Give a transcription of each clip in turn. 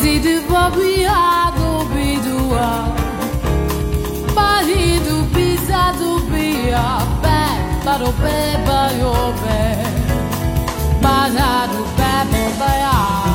Zidu bobia do bidua. Pari do pisa do bia Pé, paro pé, baio pé Para do pé,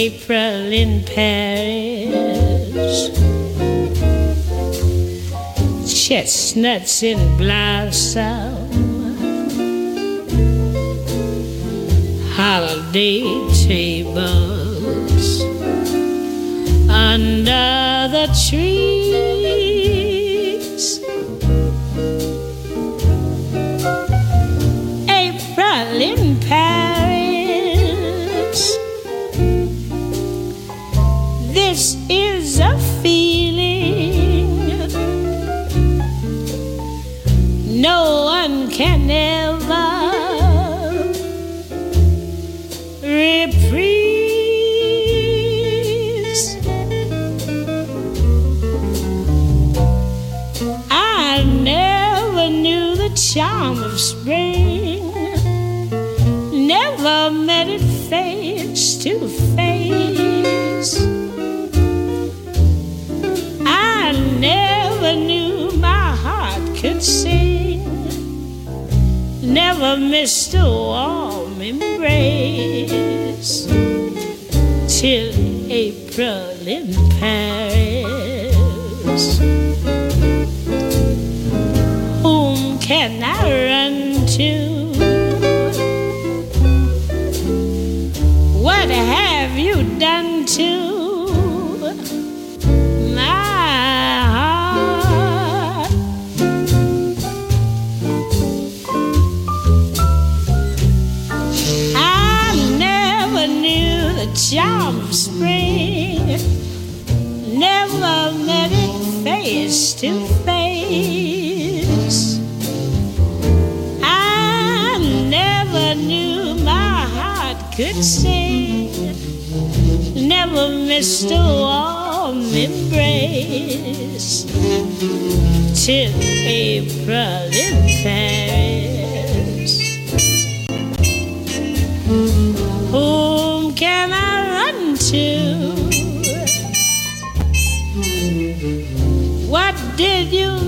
April in Paris. Chestnuts in blossom. Holiday tables under the trees. To face. I never knew my heart could sing. Never missed a warm Never missed a warm embrace till April in Paris. Whom can I? Run to. What did you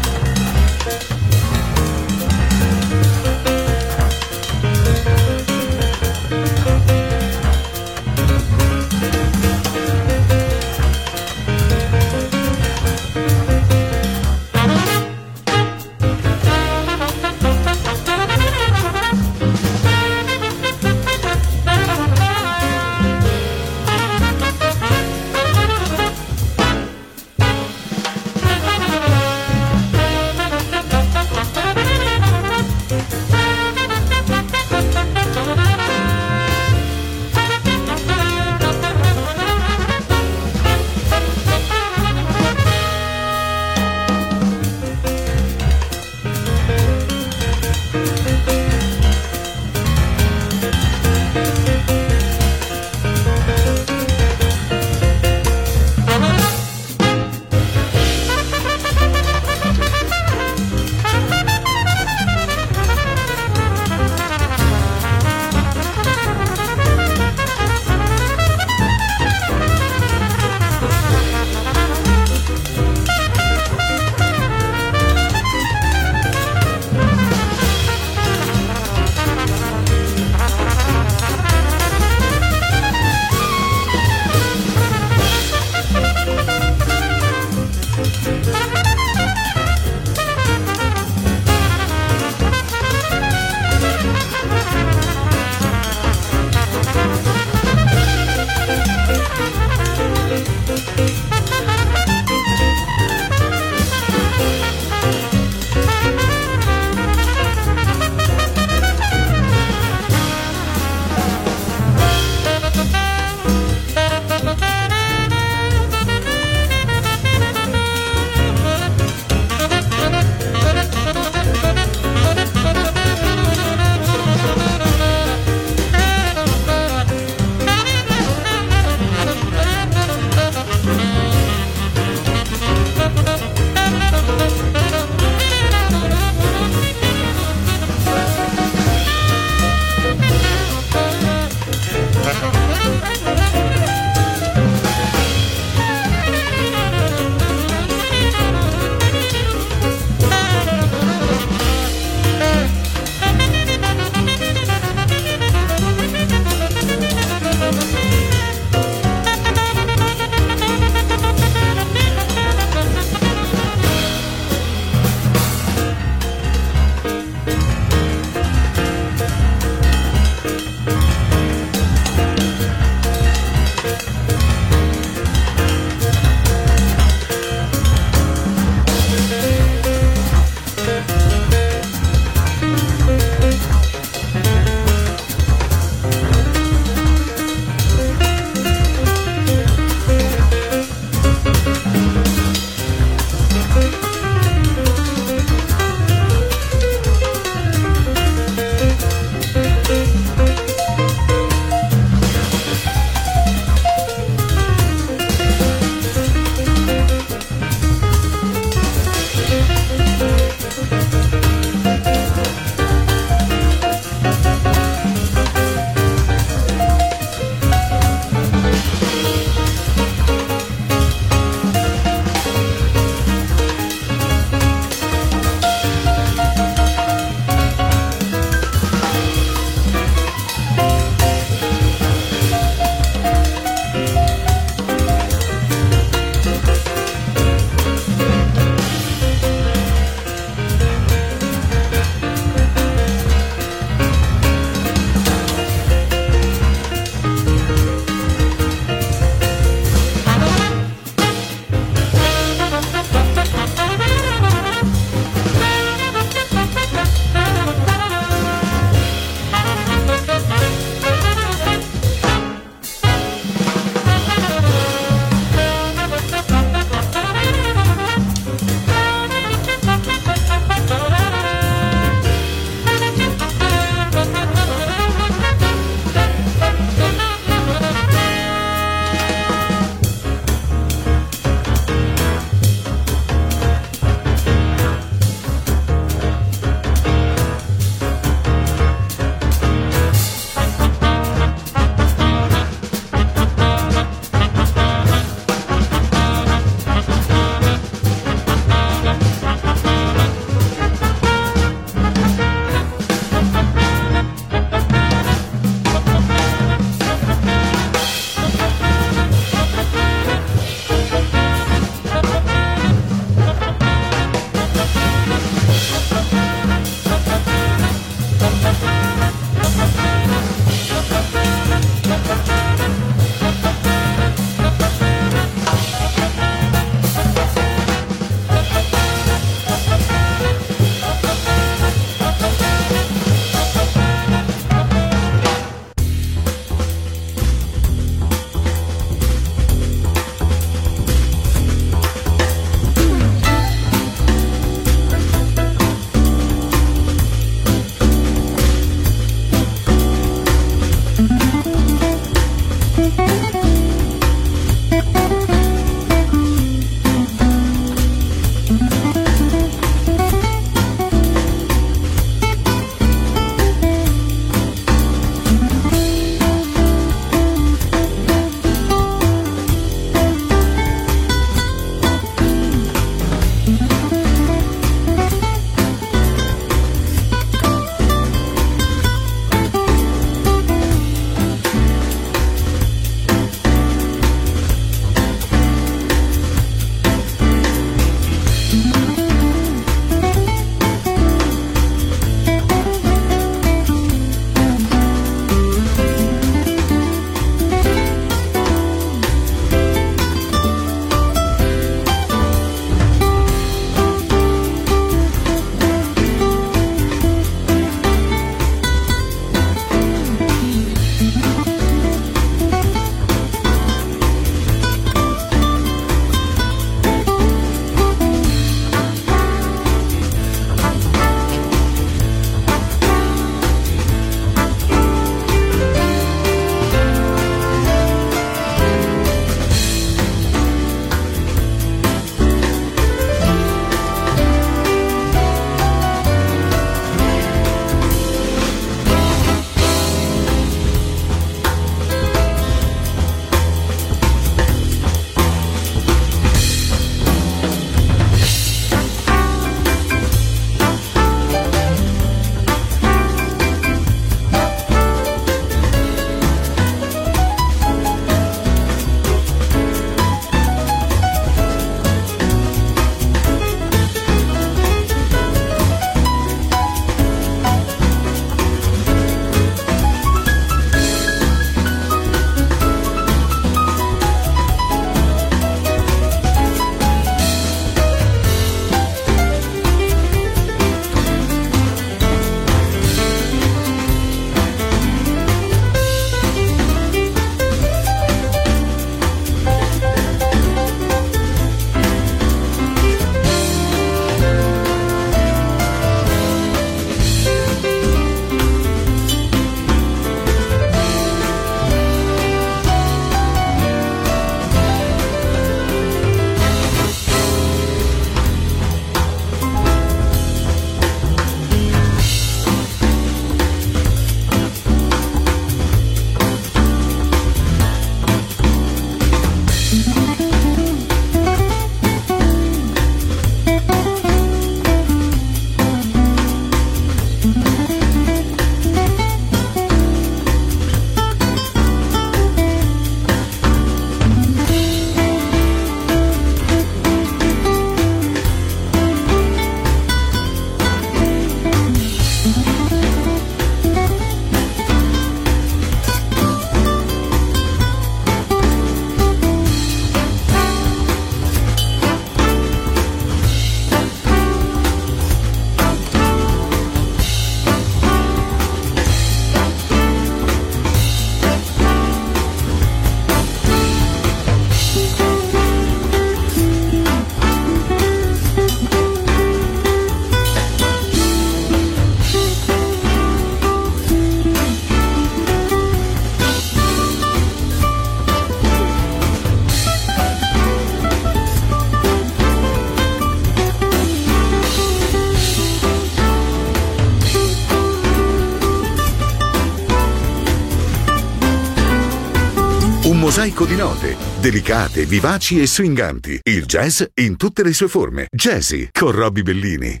mosaico di note, delicate, vivaci e swinganti. Il jazz in tutte le sue forme. Jazzy con Robbie Bellini.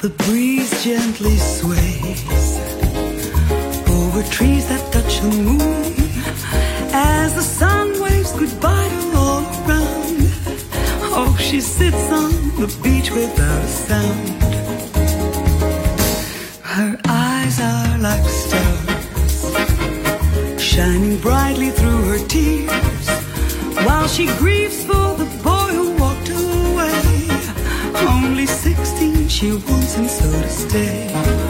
The breeze gently sways over trees that touch the moon. sits on the beach without a sound. Her eyes are like stars, shining brightly through her tears, while she grieves for the boy who walked away. Only sixteen, she wants him so to stay.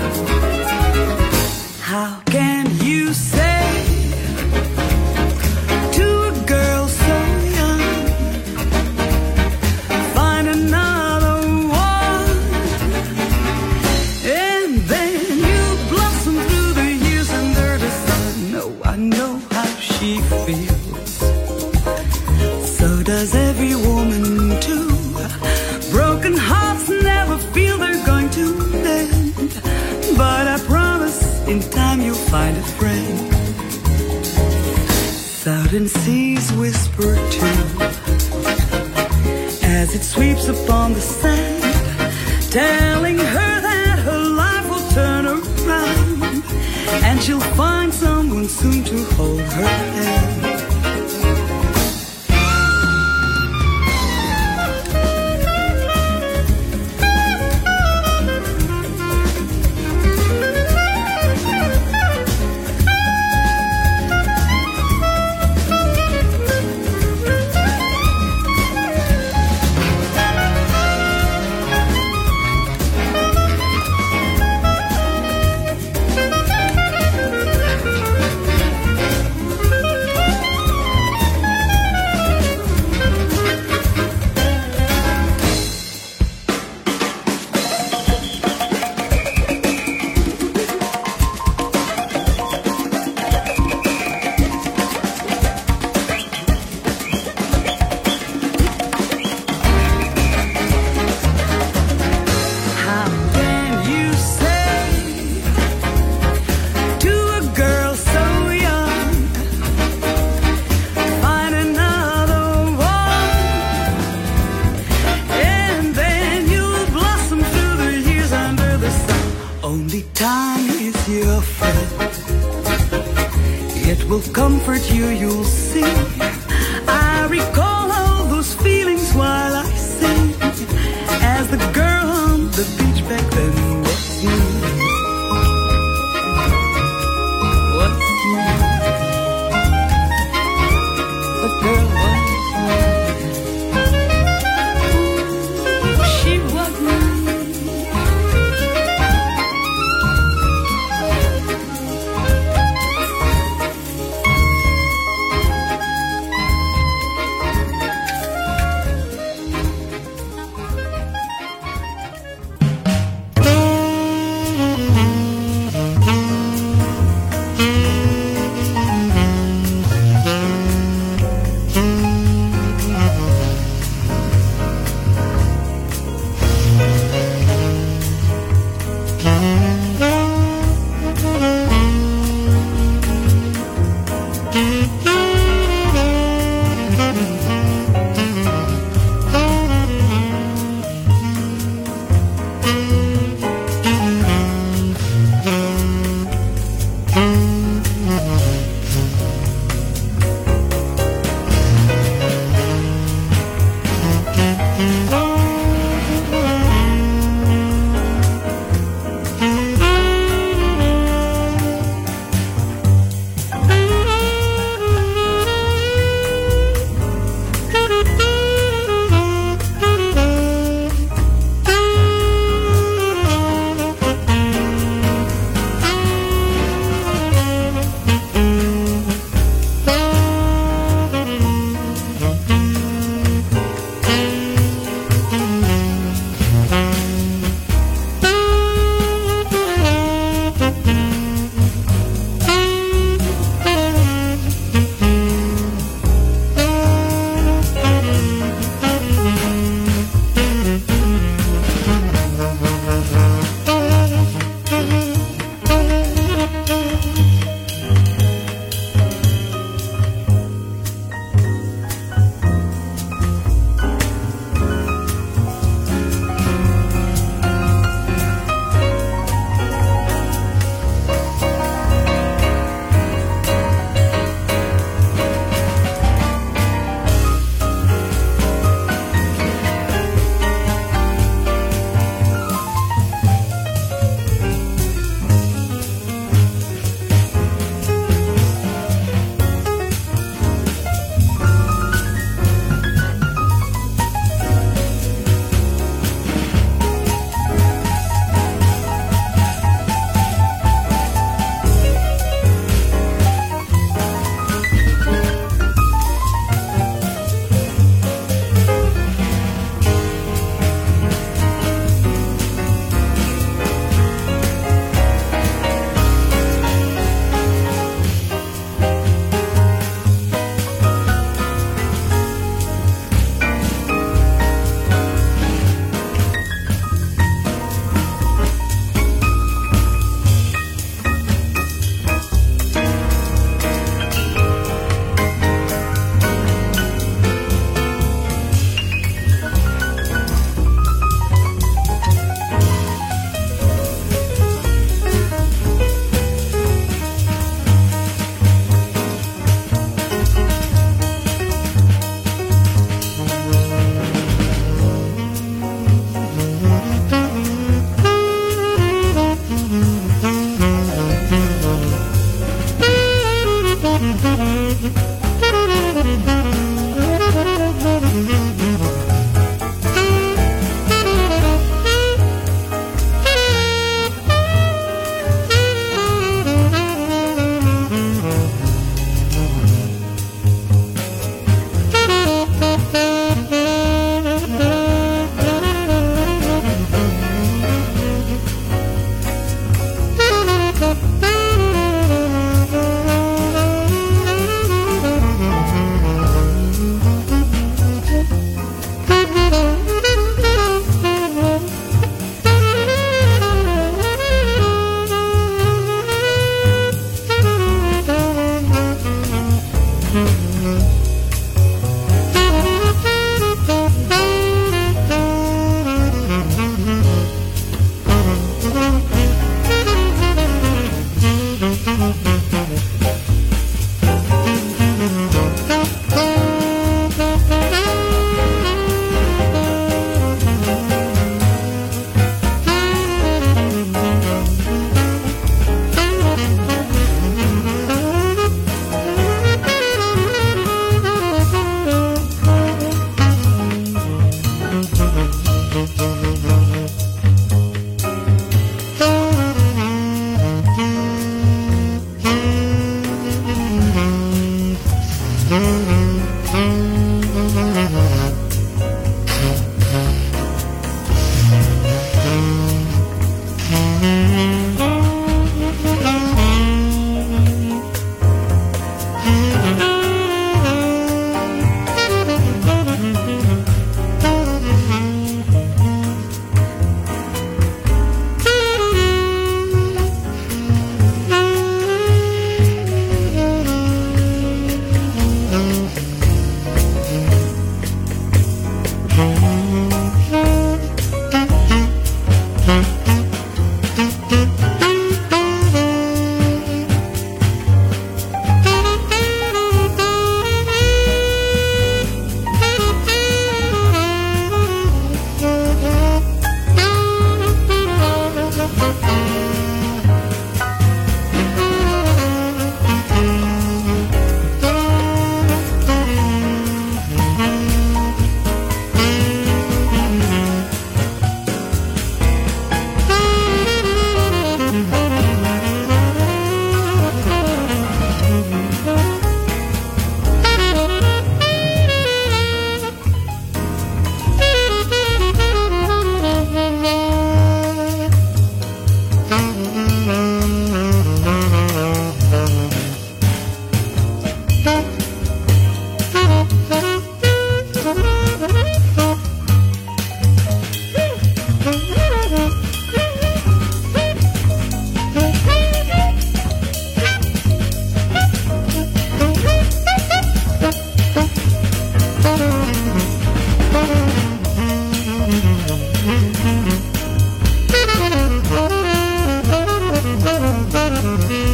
Mm-hmm.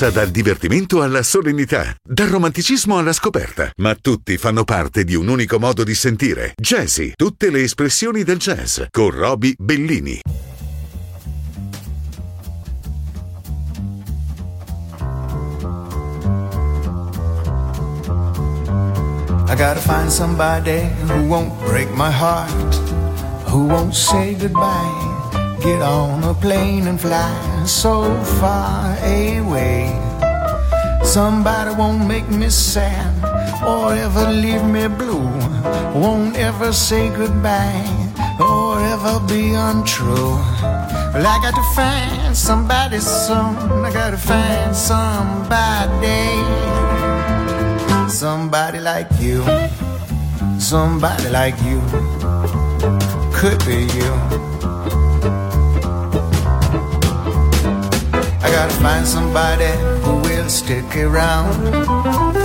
Passa dal divertimento alla solennità, dal romanticismo alla scoperta, ma tutti fanno parte di un unico modo di sentire. Jazzy, tutte le espressioni del jazz, con Roby Bellini. I gotta find somebody who won't break my heart, who won't say goodbye. Get on a plane and fly so far away. Somebody won't make me sad or ever leave me blue, won't ever say goodbye or ever be untrue. Well, I got to find somebody soon. I gotta find somebody. Somebody like you, somebody like you, could be you. I gotta find somebody who will stick around,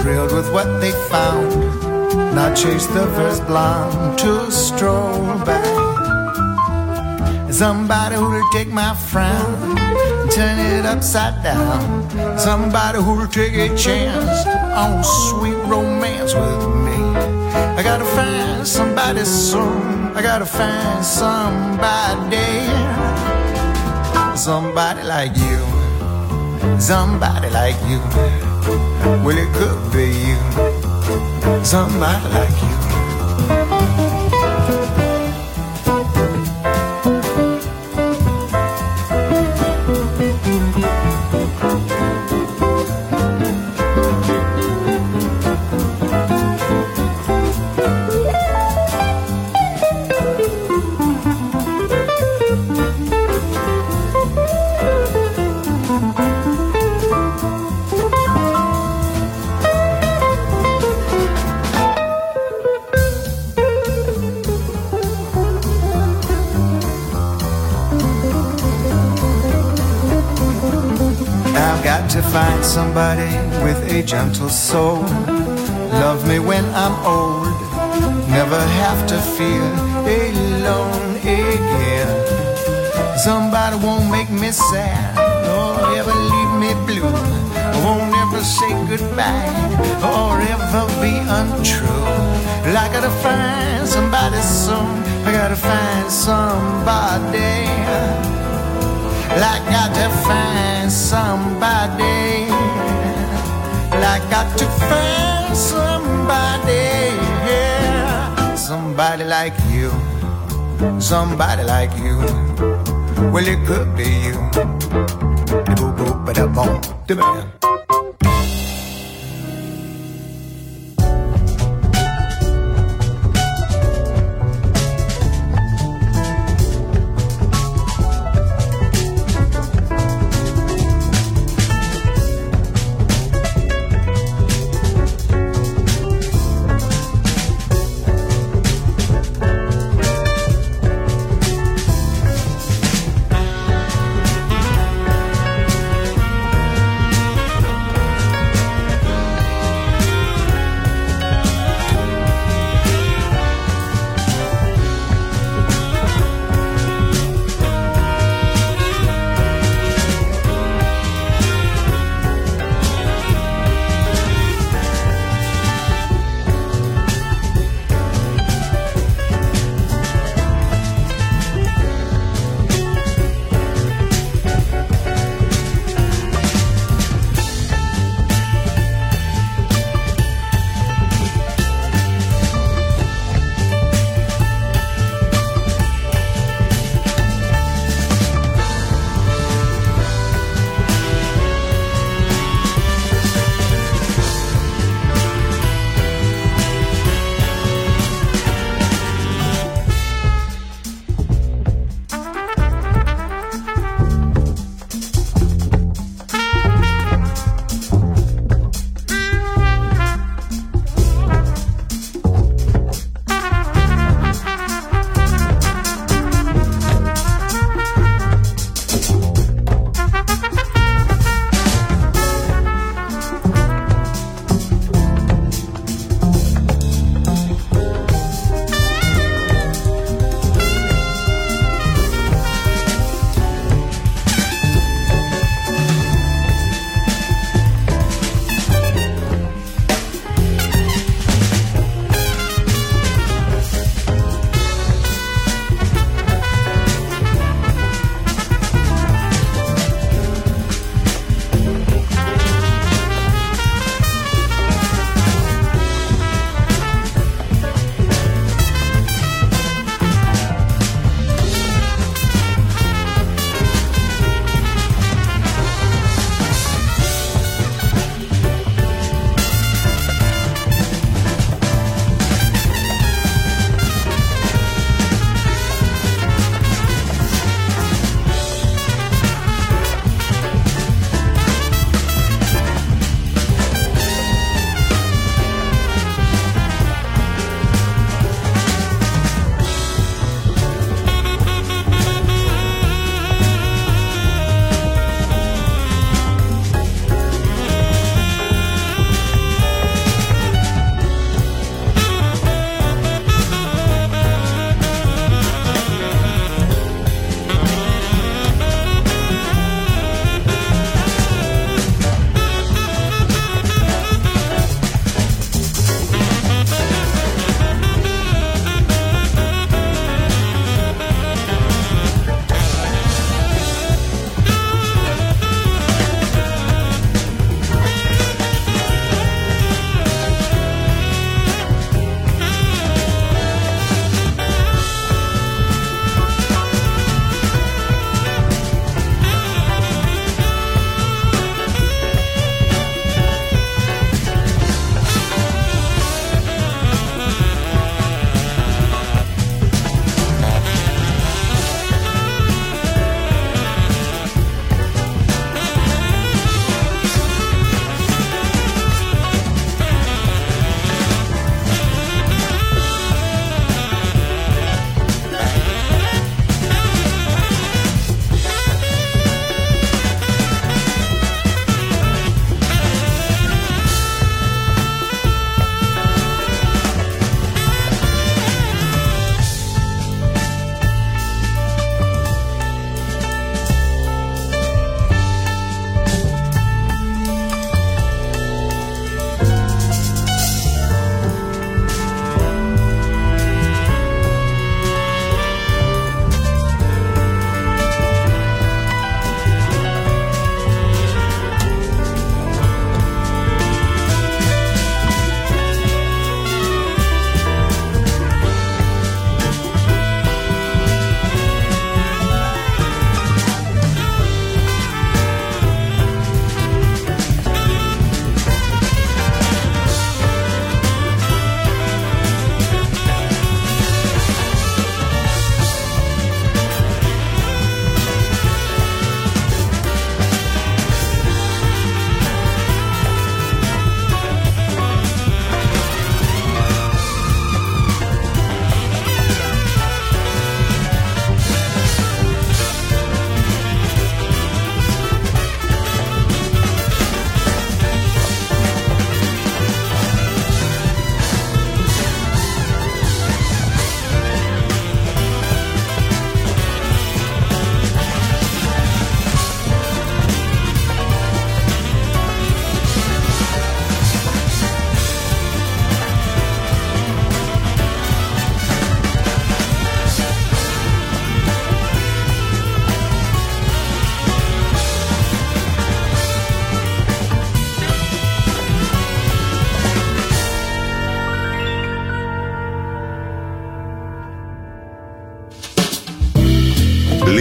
thrilled with what they found, not chase the first blonde to stroll by. Somebody who'll take my frown, and turn it upside down. Somebody who'll take a chance on sweet romance with me. I gotta find somebody soon. I gotta find somebody. Somebody like you. Somebody like you. Well, it could be you. Somebody like you. Gentle soul. Love me when I'm old. Never have to feel alone again. Somebody won't make me sad or ever leave me blue. Won't ever say goodbye or ever be untrue. Well, I gotta find somebody soon. I gotta find somebody. Like got to find somebody. Like got to find somebody. Yeah. Somebody like you. Somebody like you. Well, it could be you.